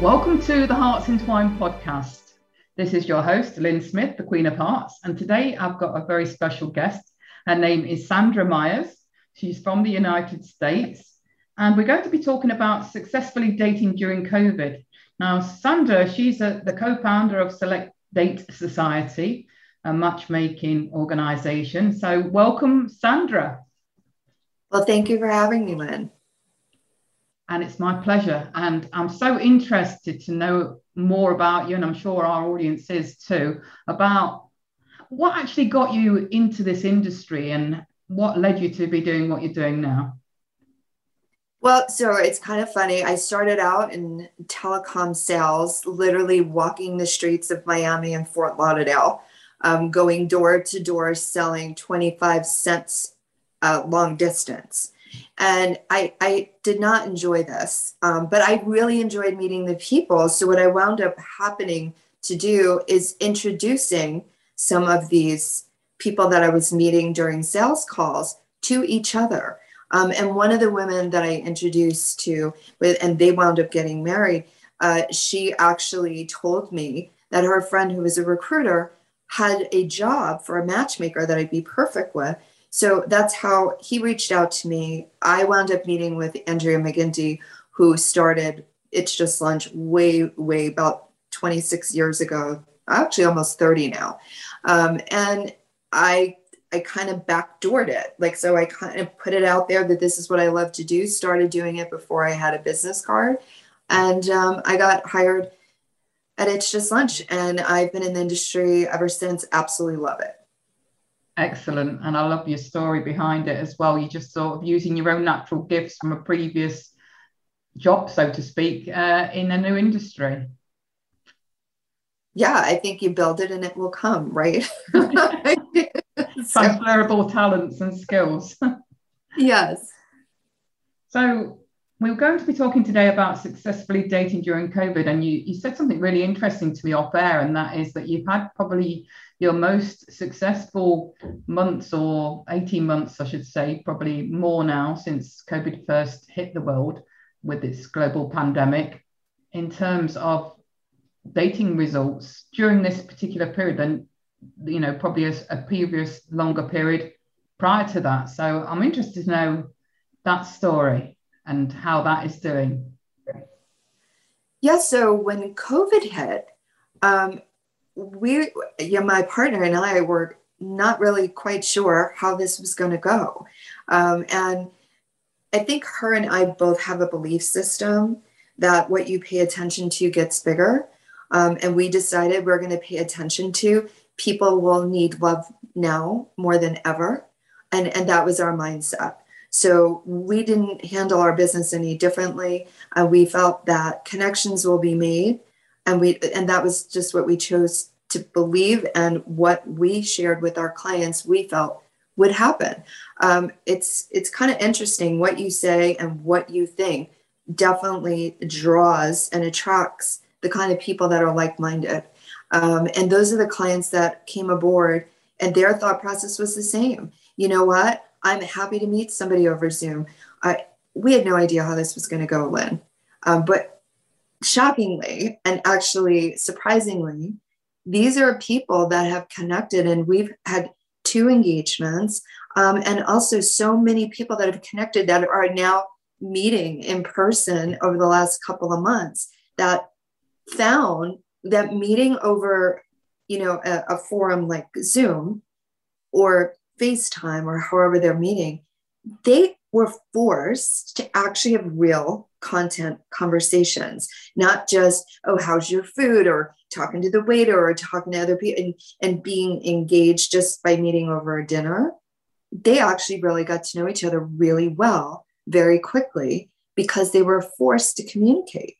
Welcome to the Hearts Entwined podcast. This is your host, Lynn Smith, the Queen of Hearts. And today I've got a very special guest. Her name is Sandra Myers. She's from the United States. And we're going to be talking about successfully dating during COVID. Now, Sandra, she's a, the co founder of Select Date Society, a matchmaking organization. So, welcome, Sandra. Well, thank you for having me, Lynn and it's my pleasure. And I'm so interested to know more about you, and I'm sure our audience is too, about what actually got you into this industry and what led you to be doing what you're doing now. Well, so it's kind of funny. I started out in telecom sales, literally walking the streets of Miami and Fort Lauderdale, um, going door to door selling 25 cents uh, long distance and I, I did not enjoy this um, but i really enjoyed meeting the people. So what i wound up happening to do is introducing some of these people that i was meeting during sales calls to each other. Um, and one of the women that i introduced to with and they wound up getting married uh, she actually told me that her friend who was a recruiter had a job for a matchmaker that i'd be perfect with so that's how he reached out to me. I wound up meeting with Andrea McGinty, who started It's Just Lunch way, way about 26 years ago, actually almost 30 now. Um, and I I kind of backdoored it. Like, so I kind of put it out there that this is what I love to do, started doing it before I had a business card. And um, I got hired at It's Just Lunch. And I've been in the industry ever since. Absolutely love it. Excellent. And I love your story behind it as well. You just sort of using your own natural gifts from a previous job, so to speak, uh, in a new industry. Yeah, I think you build it and it will come, right? Transferable talents and skills. yes. So we're going to be talking today about successfully dating during COVID. And you, you said something really interesting to me off air, and that is that you've had probably your most successful months or 18 months, I should say, probably more now since COVID first hit the world with its global pandemic, in terms of dating results during this particular period than, you know, probably a, a previous longer period prior to that. So I'm interested to know that story and how that is doing. Yeah, so when COVID hit, um, we, yeah, my partner and I were not really quite sure how this was going to go. Um, and I think her and I both have a belief system that what you pay attention to gets bigger. Um, and we decided we're going to pay attention to people will need love now more than ever. And, and that was our mindset. So we didn't handle our business any differently. Uh, we felt that connections will be made and we and that was just what we chose to believe and what we shared with our clients we felt would happen. Um, it's it's kind of interesting what you say and what you think definitely draws and attracts the kind of people that are like-minded. Um, and those are the clients that came aboard and their thought process was the same. You know what? I'm happy to meet somebody over zoom. I, we had no idea how this was going to go lynn. Um, but shockingly and actually surprisingly, these are people that have connected, and we've had two engagements, um, and also so many people that have connected that are now meeting in person over the last couple of months that found that meeting over you know a, a forum like zoom or facetime or however they're meeting they were forced to actually have real content conversations, not just, oh, how's your food or talking to the waiter or talking to other people and, and being engaged just by meeting over a dinner. They actually really got to know each other really well very quickly because they were forced to communicate.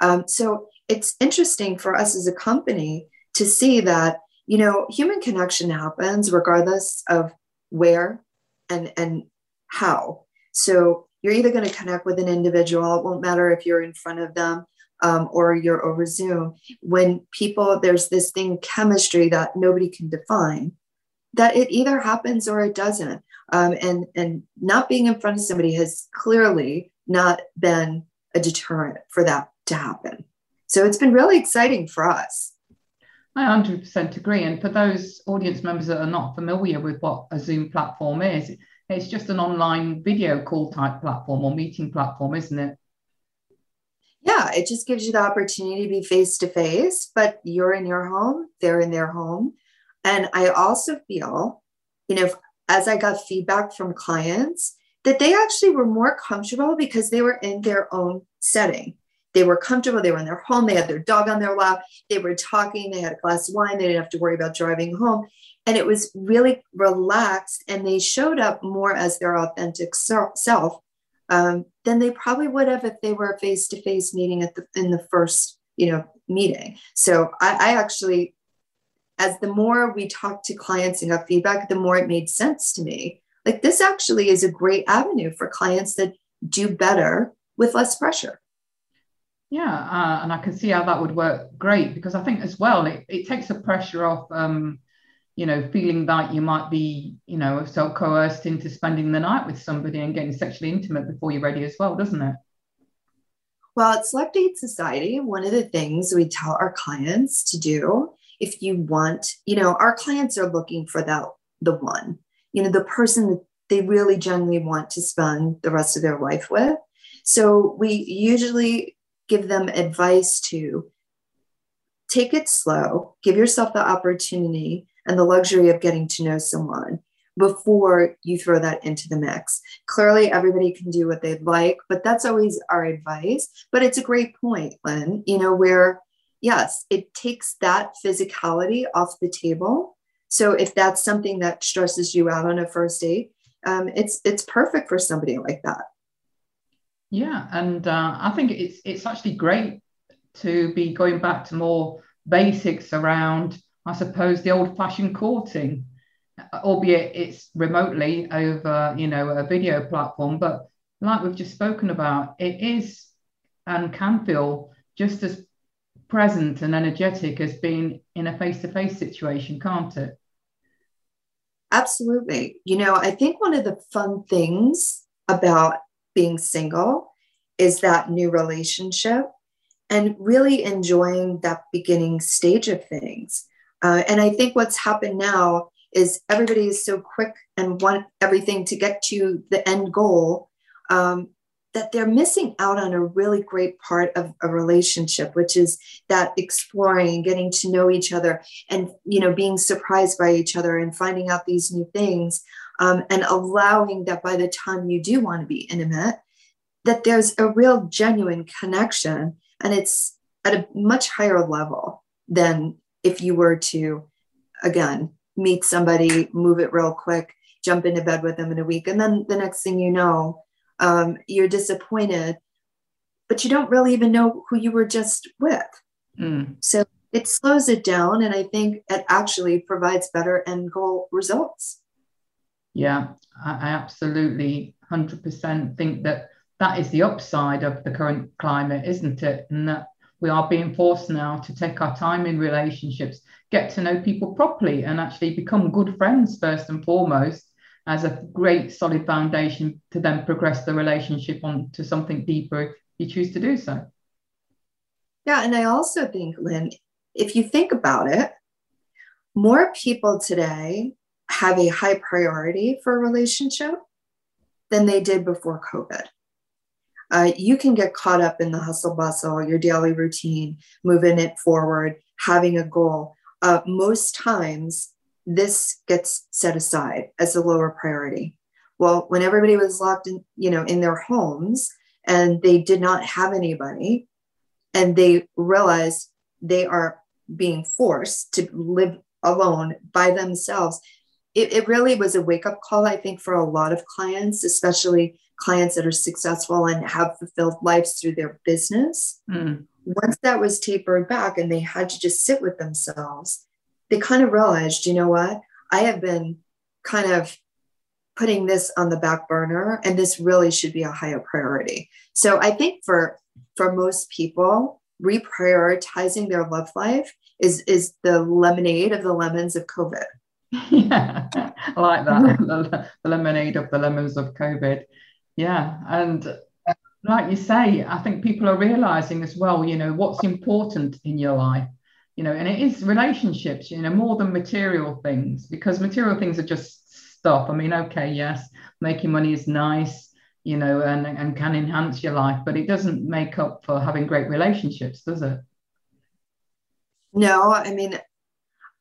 Um, so it's interesting for us as a company to see that you know human connection happens regardless of where and and how. So you're either going to connect with an individual. It won't matter if you're in front of them um, or you're over Zoom. When people there's this thing chemistry that nobody can define, that it either happens or it doesn't. Um, and and not being in front of somebody has clearly not been a deterrent for that to happen. So it's been really exciting for us. I 100% agree. And for those audience members that are not familiar with what a Zoom platform is, it's just an online video call type platform or meeting platform, isn't it? Yeah, it just gives you the opportunity to be face to face, but you're in your home, they're in their home. And I also feel, you know, as I got feedback from clients, that they actually were more comfortable because they were in their own setting. They were comfortable, they were in their home, they had their dog on their lap, they were talking, they had a glass of wine, they didn't have to worry about driving home. And it was really relaxed, and they showed up more as their authentic self um, than they probably would have if they were face to face meeting at the in the first you know meeting. So I, I actually as the more we talked to clients and got feedback, the more it made sense to me. Like this actually is a great avenue for clients that do better with less pressure. Yeah, uh, and I can see how that would work great because I think as well it, it takes the pressure off, um, you know, feeling that you might be, you know, so coerced into spending the night with somebody and getting sexually intimate before you're ready as well, doesn't it? Well, at Select Date Society, one of the things we tell our clients to do if you want, you know, our clients are looking for that the one, you know, the person that they really genuinely want to spend the rest of their life with. So we usually give them advice to take it slow, give yourself the opportunity and the luxury of getting to know someone before you throw that into the mix. Clearly, everybody can do what they'd like, but that's always our advice. But it's a great point, Lynn, you know, where yes, it takes that physicality off the table. So if that's something that stresses you out on a first date, um, it's it's perfect for somebody like that. Yeah, and uh, I think it's it's actually great to be going back to more basics around, I suppose, the old-fashioned courting, albeit it's remotely over, you know, a video platform. But like we've just spoken about, it is and can feel just as present and energetic as being in a face to face situation, can't it? Absolutely. You know, I think one of the fun things about being single is that new relationship and really enjoying that beginning stage of things. Uh, and I think what's happened now is everybody is so quick and want everything to get to the end goal um, that they're missing out on a really great part of a relationship which is that exploring and getting to know each other and you know being surprised by each other and finding out these new things um, and allowing that by the time you do want to be intimate that there's a real genuine connection and it's at a much higher level than if you were to again meet somebody move it real quick jump into bed with them in a week and then the next thing you know um, you're disappointed, but you don't really even know who you were just with. Mm. So it slows it down, and I think it actually provides better end goal results. Yeah, I absolutely 100% think that that is the upside of the current climate, isn't it? And that we are being forced now to take our time in relationships, get to know people properly, and actually become good friends first and foremost, as a great solid foundation to then progress the relationship on to something deeper if you choose to do so. Yeah, and I also think, Lynn, if you think about it, more people today have a high priority for a relationship than they did before COVID. Uh, you can get caught up in the hustle bustle, your daily routine, moving it forward, having a goal. Uh, most times, this gets set aside as a lower priority. Well, when everybody was locked in, you know, in their homes and they did not have anybody, and they realized they are being forced to live alone by themselves, it, it really was a wake up call, I think, for a lot of clients, especially clients that are successful and have fulfilled lives through their business. Mm. Once that was tapered back and they had to just sit with themselves, they kind of realized, you know what? I have been kind of putting this on the back burner and this really should be a higher priority. So I think for for most people, reprioritizing their love life is is the lemonade of the lemons of COVID. Yeah, I like that. the, the lemonade of the lemons of COVID. Yeah. And uh, like you say, I think people are realizing as well, you know, what's important in your life, you know, and it is relationships, you know, more than material things, because material things are just stuff. I mean, okay, yes, making money is nice, you know, and, and can enhance your life, but it doesn't make up for having great relationships, does it? No, I mean,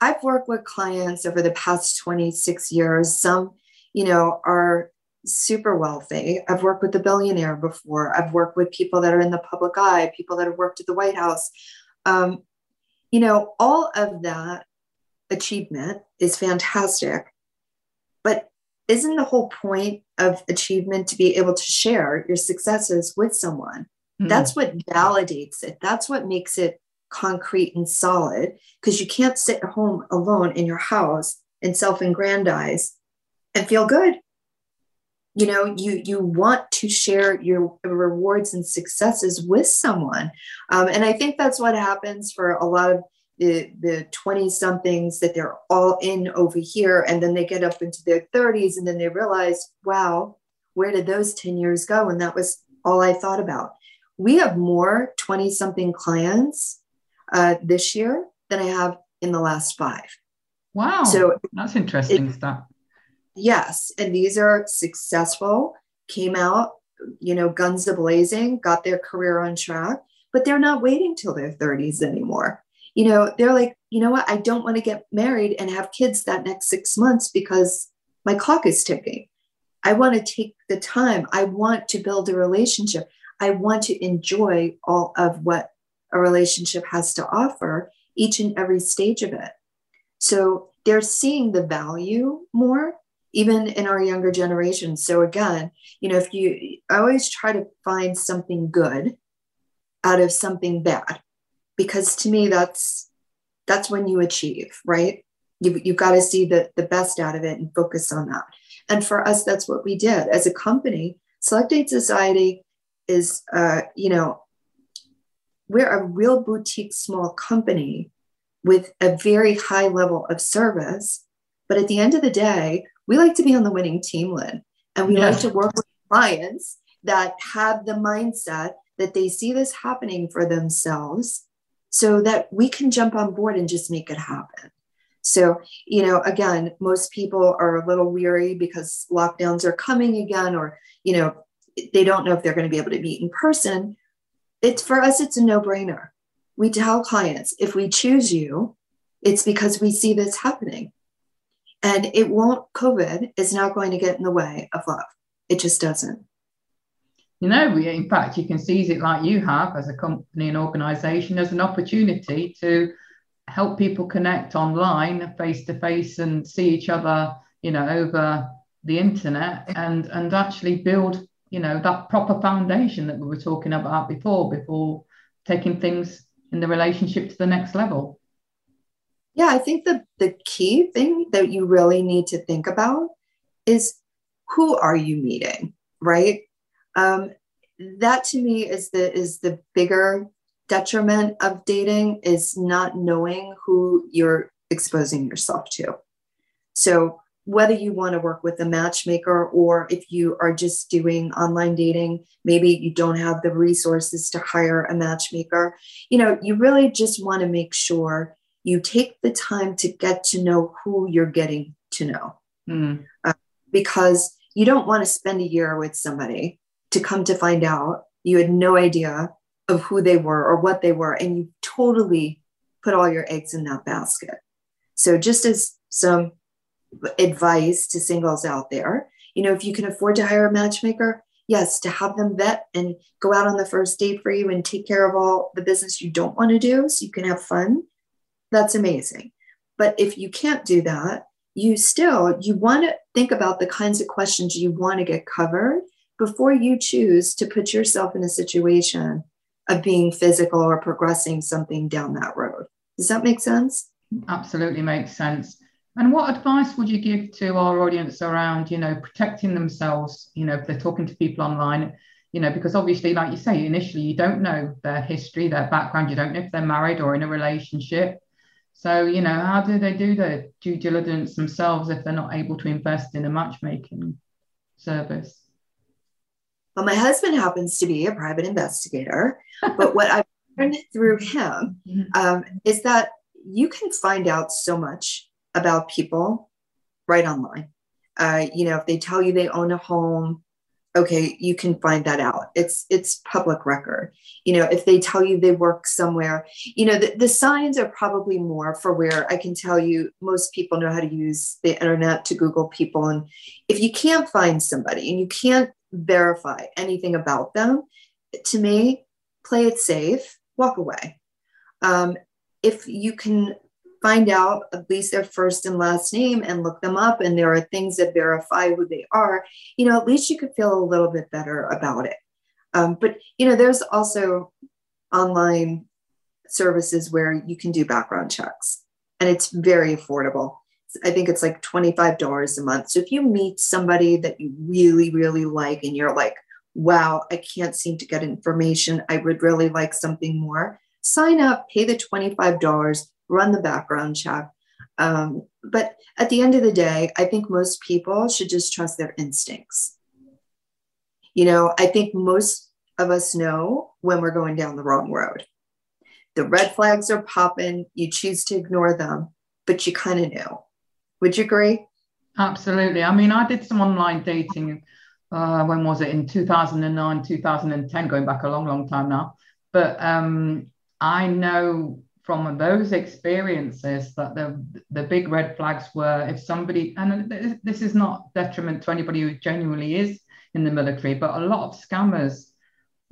I've worked with clients over the past 26 years. Some, you know, are super wealthy. I've worked with a billionaire before. I've worked with people that are in the public eye, people that have worked at the White House. Um, you know, all of that achievement is fantastic. But isn't the whole point of achievement to be able to share your successes with someone? Mm. That's what validates it. That's what makes it concrete and solid because you can't sit at home alone in your house and self-aggrandize and feel good you know you you want to share your rewards and successes with someone. Um, and i think that's what happens for a lot of the the 20 somethings that they're all in over here and then they get up into their 30s and then they realize wow where did those 10 years go? And that was all i thought about. We have more 20 something clients uh, this year than i have in the last five. Wow. So that's interesting it, stuff yes and these are successful came out you know guns a blazing got their career on track but they're not waiting till their 30s anymore. You know they're like you know what? I don't want to get married and have kids that next six months because my clock is ticking. I want to take the time. I want to build a relationship. I want to enjoy all of what a relationship has to offer each and every stage of it. So they're seeing the value more even in our younger generation. So again, you know, if you I always try to find something good out of something bad, because to me that's that's when you achieve, right? You, you've got to see the, the best out of it and focus on that. And for us, that's what we did as a company. Select Date Society is, uh, you know, we're a real boutique small company with a very high level of service. But at the end of the day, we like to be on the winning team, Lynn, and we like to work with clients that have the mindset that they see this happening for themselves so that we can jump on board and just make it happen. So, you know, again, most people are a little weary because lockdowns are coming again, or, you know, they don't know if they're going to be able to meet in person. It's for us, it's a no brainer. We tell clients if we choose you, it's because we see this happening. And it won't, COVID is not going to get in the way of love. It just doesn't. You know, we, in fact, you can seize it like you have as a company and organization as an opportunity to help people connect online, face to face, and see each other, you know, over the internet and and actually build, you know, that proper foundation that we were talking about before, before taking things in the relationship to the next level. Yeah, I think the, the key thing that you really need to think about is who are you meeting, right? Um, that to me is the is the bigger detriment of dating is not knowing who you're exposing yourself to. So whether you want to work with a matchmaker or if you are just doing online dating, maybe you don't have the resources to hire a matchmaker, you know, you really just want to make sure you take the time to get to know who you're getting to know. Mm. Uh, because you don't want to spend a year with somebody to come to find out you had no idea of who they were or what they were, and you totally put all your eggs in that basket. So, just as some advice to singles out there, you know, if you can afford to hire a matchmaker, yes, to have them vet and go out on the first date for you and take care of all the business you don't want to do so you can have fun that's amazing. But if you can't do that, you still you want to think about the kinds of questions you want to get covered before you choose to put yourself in a situation of being physical or progressing something down that road. Does that make sense? Absolutely makes sense. And what advice would you give to our audience around, you know, protecting themselves, you know, if they're talking to people online, you know, because obviously, like you say, initially you don't know their history, their background, you don't know if they're married or in a relationship. So, you know, how do they do their due diligence themselves if they're not able to invest in a matchmaking service? Well, my husband happens to be a private investigator, but what I've learned through him mm-hmm. um, is that you can find out so much about people right online. Uh, you know, if they tell you they own a home, okay you can find that out. It's it's public record. You know if they tell you they work somewhere you know the, the signs are probably more for where i can tell you most people know how to use the internet to google people. And if you can't find somebody and you can't verify anything about them to me play it safe walk away. Um, if you can find out at least their first and last name and look them up and there are things that verify who they are you know at least you could feel a little bit better about it. Um, but you know there's also online services where you can do background checks and it's very affordable. I think it's like $25 a month. So if you meet somebody that you really really like and you're like wow i can't seem to get information. I would really like something more sign up pay the $25 run the background check. Um, but at the end of the day, I think most people should just trust their instincts. You know, I think most of us know when we're going down the wrong road. The red flags are popping, you choose to ignore them, but you kind of know. Would you agree? Absolutely. I mean, I did some online dating. Uh, when was it? In 2009, 2010, going back a long, long time now. But um, I know from those experiences that the the big red flags were if somebody and this is not detriment to anybody who genuinely is in the military but a lot of scammers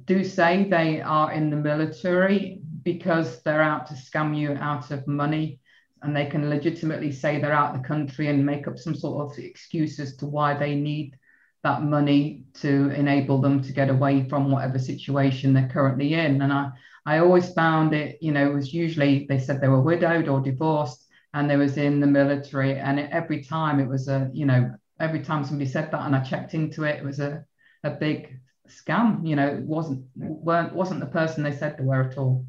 do say they are in the military because they're out to scam you out of money. And they can legitimately say they're out of the country and make up some sort of excuse as to why they need that money to enable them to get away from whatever situation they're currently in. And i I always found it, you know, it was usually they said they were widowed or divorced and they was in the military. And every time it was a, you know, every time somebody said that and I checked into it, it was a, a big scam. You know, it wasn't weren't wasn't the person they said they were at all.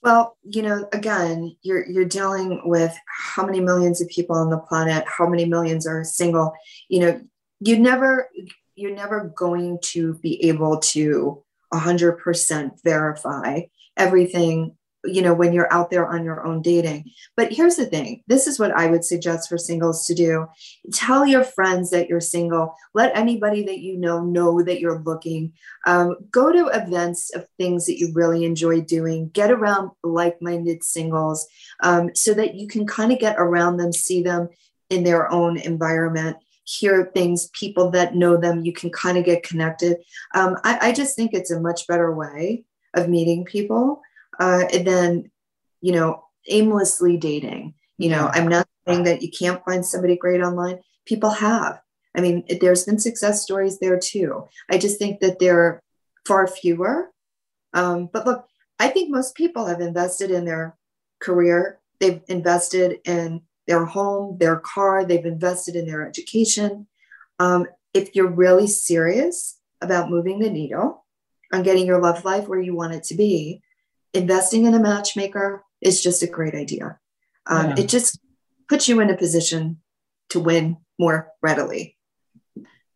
Well, you know, again, you're you're dealing with how many millions of people on the planet, how many millions are single. You know, you never you're never going to be able to 100% verify everything you know when you're out there on your own dating. But here's the thing. This is what i would suggest for singles to do. Tell your friends that you're single. Let anybody that you know know that you're looking. Um, go to events of things that you really enjoy doing. Get around like-minded singles um, so that you can kind of get around them see them in their own environment hear things, people that know them, you can kind of get connected. Um, I, I, just think it's a much better way of meeting people uh, than, you know, aimlessly dating. You know, I'm not saying that you can't find somebody great online. People have. I mean, there's been success stories there too. I just think that there are far fewer. Um, but look, I think most people have invested in their career. They've invested in their home, their car, they've invested in their education. Um, if you're really serious about moving the needle on getting your love life where you want it to be, investing in a matchmaker is just a great idea. Um, yeah. It just puts you in a position to win more readily.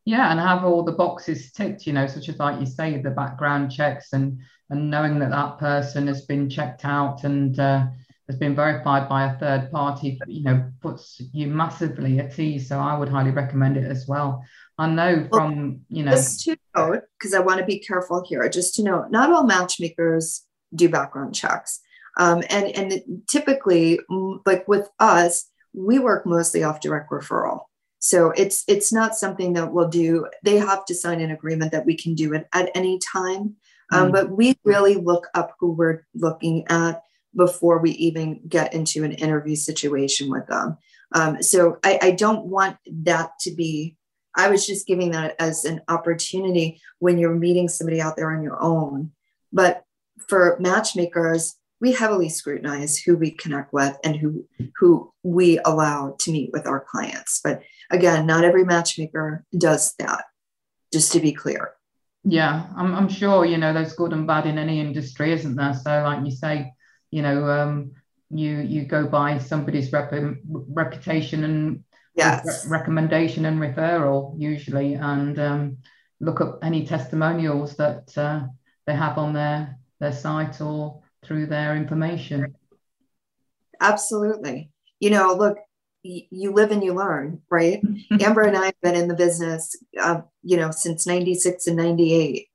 Yeah, and have all the boxes ticked, you know, such as like you say, the background checks and and knowing that that person has been checked out and uh, has been verified by a third party, you know, puts you massively at ease. So I would highly recommend it as well. I know from, you know, just to note, because I want to be careful here, just to note, not all matchmakers do background checks. Um, and, and typically, like with us, we work mostly off direct referral. So it's it's not something that we'll do. They have to sign an agreement that we can do it at any time. Um, mm. But we really look up who we're looking at before we even get into an interview situation with them. Um, so I, I, don't want that to be I was just giving that as an opportunity when you're meeting somebody out there on your own. But for matchmakers, we heavily scrutinize who we connect with and who who we allow to meet with our clients. But again, not every matchmaker does that. Just to be clear. Yeah, I'm, I'm sure you know there's good and bad in any industry, isn't there? So, like you say, you know, um, you you go by somebody's rep- reputation and yes. re- recommendation and referral usually, and um, look up any testimonials that uh, they have on their their site or through their information. Absolutely. You know, look, you live and you learn, right? Amber and I have been in the business, uh, you know, since 96 and 98.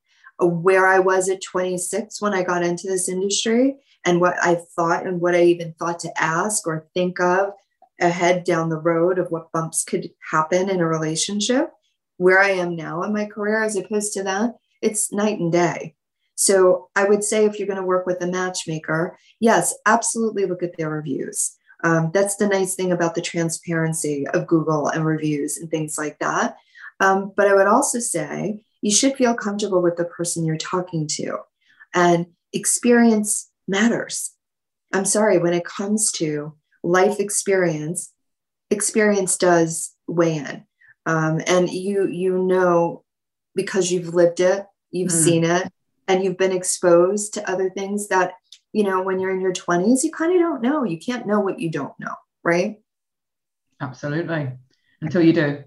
Uh, where I was at 26 when I got into this industry and what I thought and what I even thought to ask or think of ahead down the road of what bumps could happen in a relationship, where I am now in my career as opposed to that, it's night and day. So I would say if you're going to work with a matchmaker, yes, absolutely look at their reviews. Um, that's the nice thing about the transparency of Google and reviews and things like that. Um, but I would also say you should feel comfortable with the person you're talking to. And experience matters. I'm sorry, when it comes to life experience, experience does weigh in. Um, and you you know because you've lived it, you've mm. seen it, and you've been exposed to other things that you know, when you're in your 20s, you kind of don't know. You can't know what you don't know, right? Absolutely. Until you do.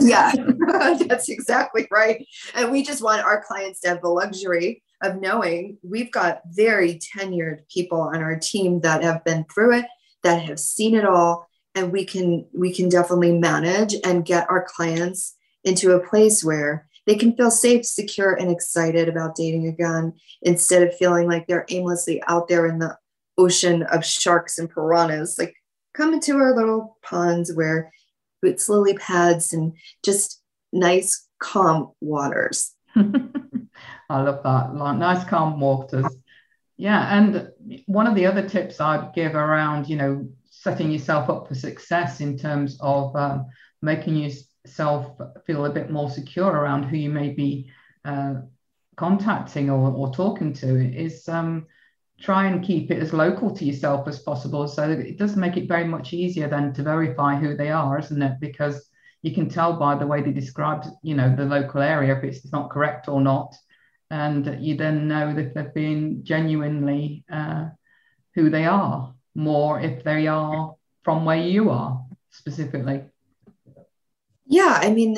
Yeah, that's exactly right. And we just want our clients to have the luxury of knowing we've got very tenured people on our team that have been through it, that have seen it all, and we can we can definitely manage and get our clients into a place where they can feel safe, secure, and excited about dating again instead of feeling like they're aimlessly out there in the ocean of sharks and piranhas. Like, come into our little ponds where it's lily pads and just nice, calm waters. I love that. Like nice, calm waters. Yeah. And one of the other tips I'd give around, you know, setting yourself up for success in terms of um, making yourself feel a bit more secure around who you may be uh, contacting or, or talking to is um, try and keep it as local to yourself as possible. So it does make it very much easier then to verify who they are, isn't it? Because you can tell by the way they describe, you know, the local area if it's not correct or not, and you then know that they've been genuinely uh, who they are, more if they are from where you are specifically. Yeah, I mean,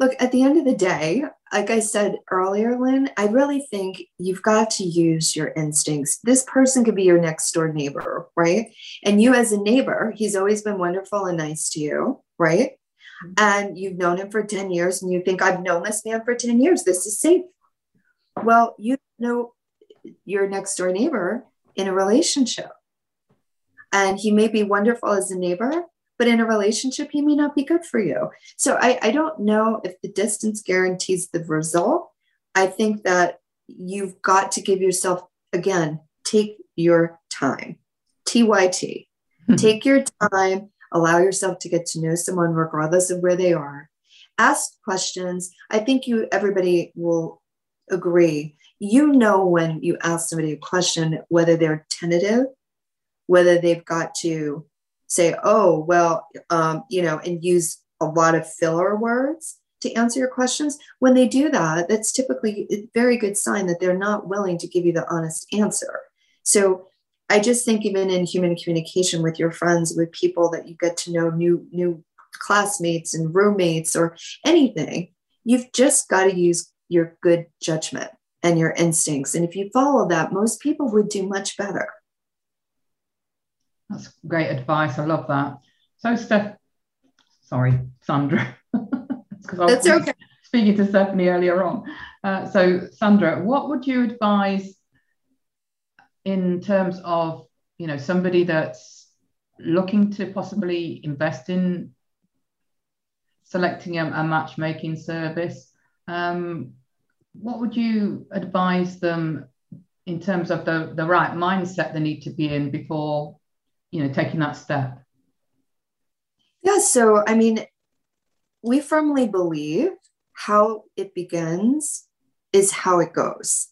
look, at the end of the day, like I said earlier, Lynn, I really think you've got to use your instincts. This person could be your next door neighbor, right? And you, as a neighbor, he's always been wonderful and nice to you, right? Mm-hmm. And you've known him for 10 years and you think, I've known this man for 10 years. This is safe. Well, you know your next door neighbor in a relationship. And he may be wonderful as a neighbor, but in a relationship, he may not be good for you. So I, I don't know if the distance guarantees the result. I think that you've got to give yourself, again, take your time. TYT. Mm-hmm. Take your time, allow yourself to get to know someone regardless of where they are. Ask questions. I think you everybody will agree. You know when you ask somebody a question whether they're tentative, whether they've got to say, oh, well, um, you know, and use a lot of filler words to answer your questions. When they do that, that's typically a very good sign that they're not willing to give you the honest answer. So I just think even in human communication with your friends, with people that you get to know, new new classmates and roommates or anything, you've just got to use your good judgment and your instincts. And if you follow that, most people would do much better. That's great advice. I love that. So, Steph, sorry, Sandra. That's okay. Speaking to Stephanie earlier on. Uh, so, Sandra, what would you advise in terms of you know somebody that's looking to possibly invest in selecting a, a matchmaking service? Um, what would you advise them in terms of the, the right mindset they need to be in before you know taking that step yeah so i mean we firmly believe how it begins is how it goes.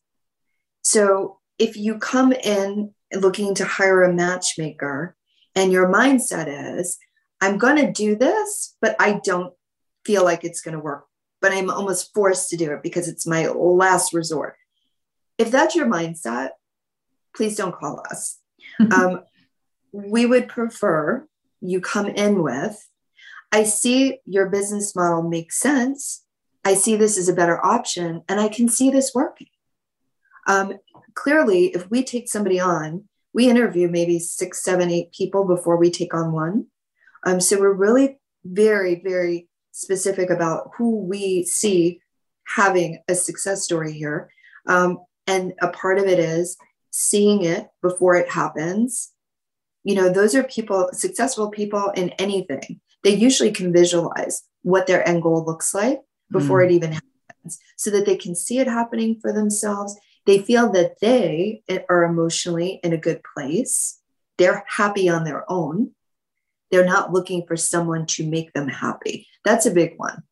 So if you come in looking to hire a matchmaker and your mindset is, I'm going to do this, but I don't feel like it's going to work, but I'm almost forced to do it because it's my last resort. If that's your mindset, please don't call us. um, we would prefer you come in with, I see your business model makes sense. I see this as a better option, and I can see this working. Um, clearly, if we take somebody on, we interview maybe six, seven, eight people before we take on one. Um, so we're really very, very specific about who we see having a success story here. Um, and a part of it is seeing it before it happens. You know, those are people, successful people in anything. They usually can visualize what their end goal looks like before mm. it even happens so that they can see it happening for themselves. They feel that they are emotionally in a good place. They're happy on their own. They're not looking for someone to make them happy. That's a big one.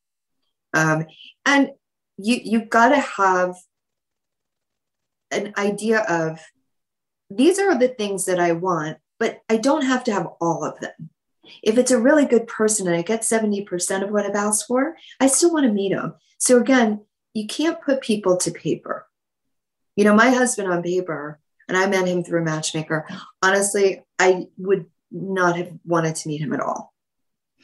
Um, and you you've got to have an idea of these are the things that I want, but I don't have to have all of them. If it's a really good person and I get 70% of what I've asked for, I still want to meet them. So again, you can't put people to paper. You know, my husband on paper, and I met him through a matchmaker. Honestly, I would not have wanted to meet him at all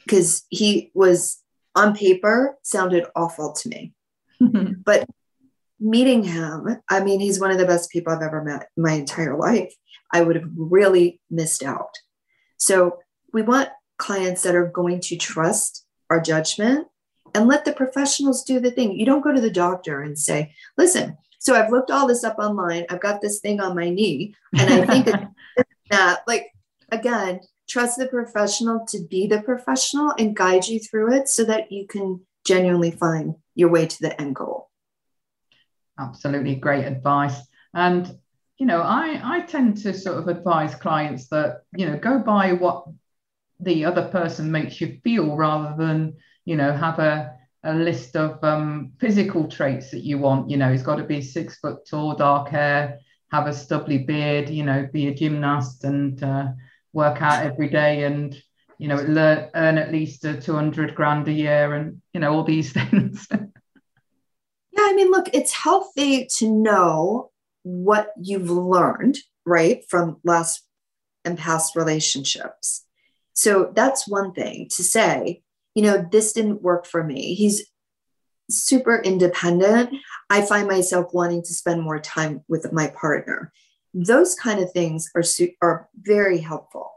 because he was on paper sounded awful to me. but meeting him, I mean, he's one of the best people I've ever met in my entire life. I would have really missed out. So we want clients that are going to trust our judgment and let the professionals do the thing. You don't go to the doctor and say, listen, so I've looked all this up online. I've got this thing on my knee, and I think that. Like, again, trust the professional to be the professional and guide you through it so that you can genuinely find your way to the end goal. Absolutely great advice. And, you know, I, I tend to sort of advise clients that, you know, go by what the other person makes you feel rather than, you know, have a, a list of um, physical traits that you want. You know, he's got to be six foot tall, dark hair, have a stubbly beard, you know, be a gymnast and, uh, work out every day and you know learn, earn at least a 200 grand a year and you know all these things yeah i mean look it's healthy to know what you've learned right from last and past relationships so that's one thing to say you know this didn't work for me he's super independent i find myself wanting to spend more time with my partner those kind of things are, are very helpful.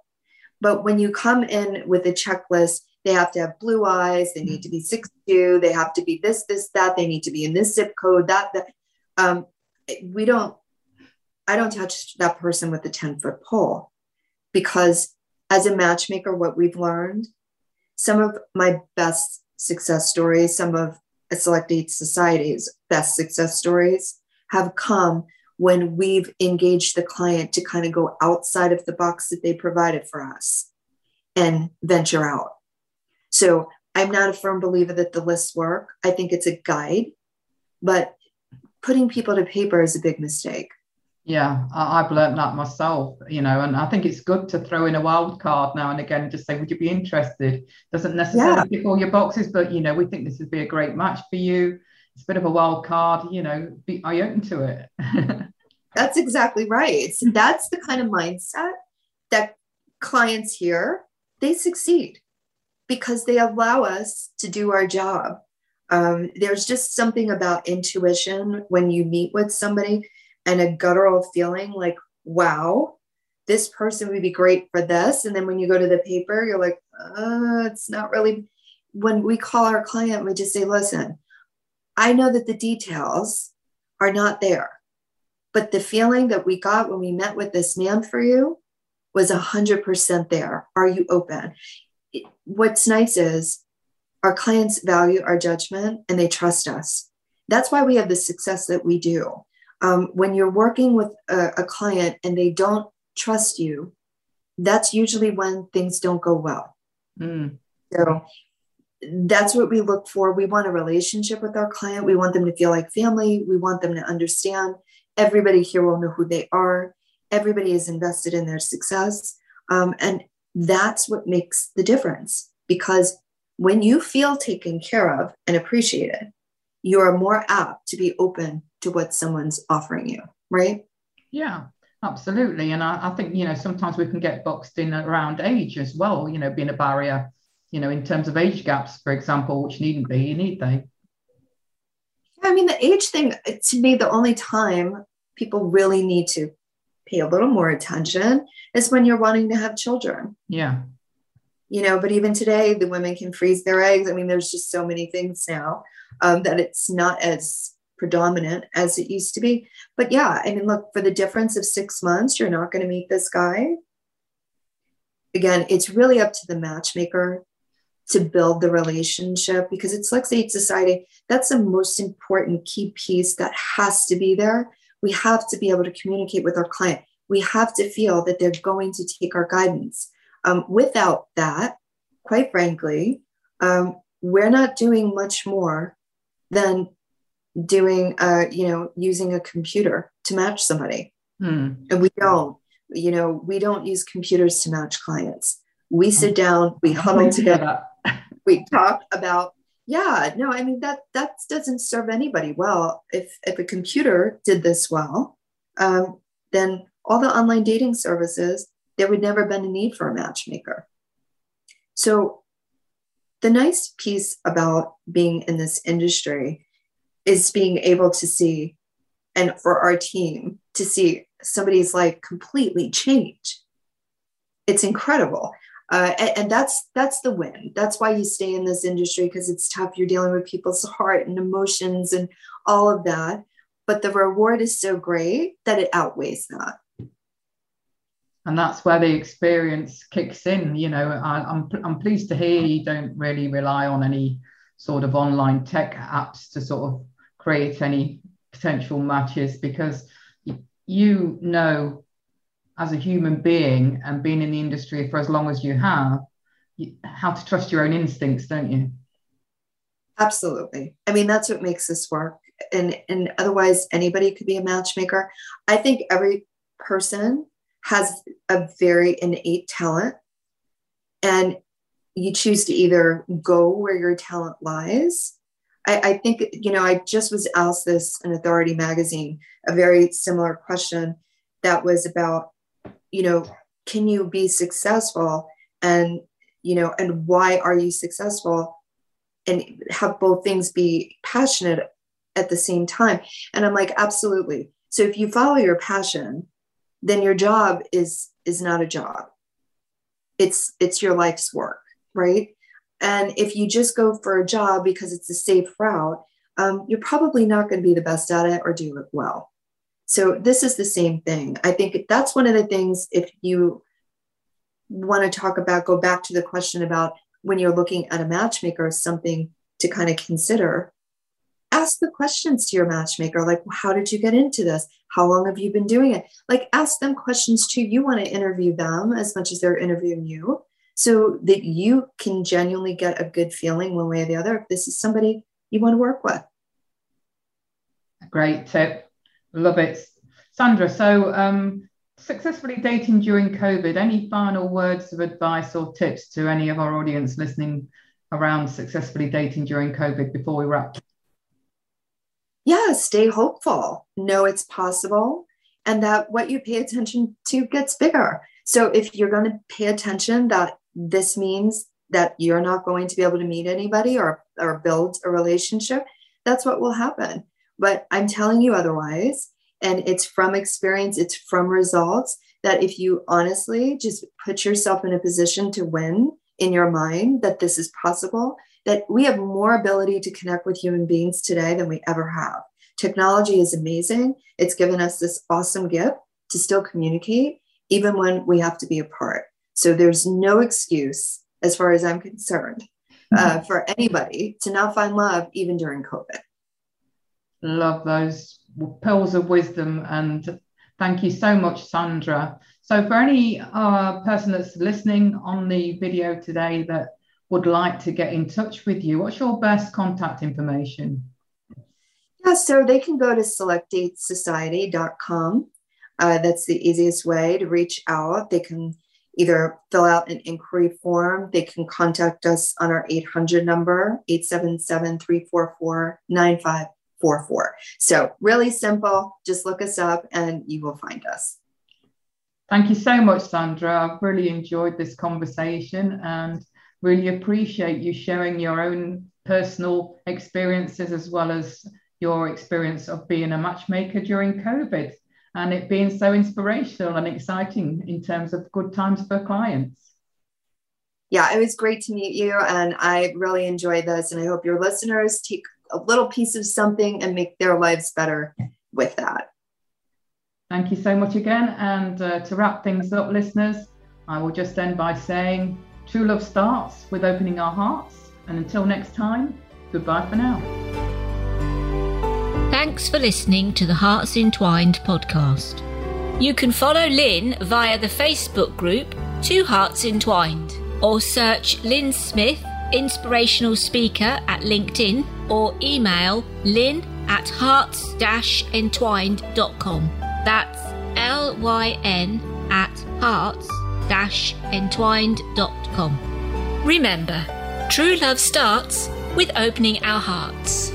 But when you come in with a checklist, they have to have blue eyes, they need to be 62, they have to be this, this, that, they need to be in this zip code, that, that. Um, we don't, I don't touch that person with a 10 foot pole because as a matchmaker, what we've learned, some of my best success stories, some of a Select Date Society's best success stories have come when we've engaged the client to kind of go outside of the box that they provided for us and venture out. So I'm not a firm believer that the lists work. I think it's a guide, but putting people to paper is a big mistake. Yeah, I've learned that myself, you know, and I think it's good to throw in a wild card now and again and just say, would you be interested? Doesn't necessarily yeah. tick all your boxes, but you know, we think this would be a great match for you it's a bit of a wild card, you know, be, are you open to it? that's exactly right. So that's the kind of mindset that clients here, they succeed because they allow us to do our job. Um, there's just something about intuition when you meet with somebody and a guttural feeling like, wow, this person would be great for this. And then when you go to the paper, you're like, uh, it's not really. When we call our client, we just say, listen, I know that the details are not there, but the feeling that we got when we met with this man for you was 100% there. Are you open? What's nice is our clients value our judgment and they trust us. That's why we have the success that we do. Um, when you're working with a, a client and they don't trust you, that's usually when things don't go well. Mm. So that's what we look for. We want a relationship with our client. We want them to feel like family. We want them to understand everybody here will know who they are. Everybody is invested in their success. Um, and that's what makes the difference because when you feel taken care of and appreciated, you are more apt to be open to what someone's offering you, right? Yeah, absolutely. And I, I think, you know, sometimes we can get boxed in around age as well, you know, being a barrier you know, in terms of age gaps, for example, which needn't be, you need they? I mean, the age thing, to me, the only time people really need to pay a little more attention is when you're wanting to have children. Yeah. You know, but even today, the women can freeze their eggs. I mean, there's just so many things now um, that it's not as predominant as it used to be. But yeah, I mean, look, for the difference of six months, you're not going to meet this guy. Again, it's really up to the matchmaker to build the relationship because it's Select Date Society that's the most important key piece that has to be there we have to be able to communicate with our client we have to feel that they're going to take our guidance um, without that quite frankly um, we're not doing much more than doing uh, you know using a computer to match somebody. Hmm. and we don't you know we don't use computers to match clients. We sit down we huddle together we talk about yeah no i mean that that doesn't serve anybody well. If if a computer did this well um, then all the online dating services there would never been a need for a matchmaker. So the nice piece about being in this industry is being able to see and for our team to see somebody's life completely change. It's incredible. Uh, and, and, that's that's the win. That's why you stay in this industry because it's tough. You're dealing with people's heart and emotions and all of that. But the reward is so great that it outweighs that. And that's where the experience kicks in you know. I, I'm, I'm pleased to hear you don't really rely on any sort of online tech apps to sort of create any potential matches because you know as a human being and being in the industry for as long as you have, you, how to trust your own instincts, don't you? Absolutely. I mean, that's what makes this work. And, and otherwise, anybody could be a matchmaker. I think every person has a very innate talent, and you choose to either go where your talent lies. I, I think, you know, I just was asked this in Authority magazine, a very similar question that was about you know can you be successful? And you know and why are you successful? And have both things be passionate at the same time? And i'm like absolutely. So if you follow your passion then your job is is not a job. It's it's your life's work right and if you just go for a job because it's a safe route um, you're probably not going to be the best at it or do it well so this is the same thing. I think that's one of the things if you want to talk about, go back to the question about when you're looking at a matchmaker, something to kind of consider. Ask the questions to your matchmaker, like, how did you get into this? How long have you been doing it? Like, ask them questions too. You want to interview them as much as they're interviewing you so that you can genuinely get a good feeling one way or the other if this is somebody you want to work with. Great tip. Love it. Sandra, so um, successfully dating during COVID, any final words of advice or tips to any of our audience listening around successfully dating during COVID before we wrap? Yeah, stay hopeful. Know it's possible and that what you pay attention to gets bigger. So if you're going to pay attention that this means that you're not going to be able to meet anybody or, or build a relationship, that's what will happen. But I'm telling you otherwise. And it's from experience, it's from results that if you honestly just put yourself in a position to win in your mind that this is possible, that we have more ability to connect with human beings today than we ever have. Technology is amazing. It's given us this awesome gift to still communicate, even when we have to be apart. So there's no excuse, as far as I'm concerned, uh, for anybody to not find love even during COVID. Love those pearls of wisdom. And thank you so much, Sandra. So, for any uh, person that's listening on the video today that would like to get in touch with you, what's your best contact information? Yeah, so they can go to selectdatesociety.com. Uh, that's the easiest way to reach out. They can either fill out an inquiry form, they can contact us on our 800 number, 877 344 9544. So, really simple. Just look us up and you will find us. Thank you so much, Sandra. I've really enjoyed this conversation and really appreciate you sharing your own personal experiences as well as your experience of being a matchmaker during COVID and it being so inspirational and exciting in terms of good times for clients. Yeah, it was great to meet you, and I really enjoyed this. And I hope your listeners take a little piece of something and make their lives better with that. Thank you so much again. And uh, to wrap things up, listeners, I will just end by saying true love starts with opening our hearts. And until next time, goodbye for now. Thanks for listening to the Hearts Entwined podcast. You can follow Lynn via the Facebook group Two Hearts Entwined or search Lynn Smith, inspirational speaker at LinkedIn or email lynn at hearts entwined.com. That's L Y N at hearts entwined.com. Remember, true love starts with opening our hearts.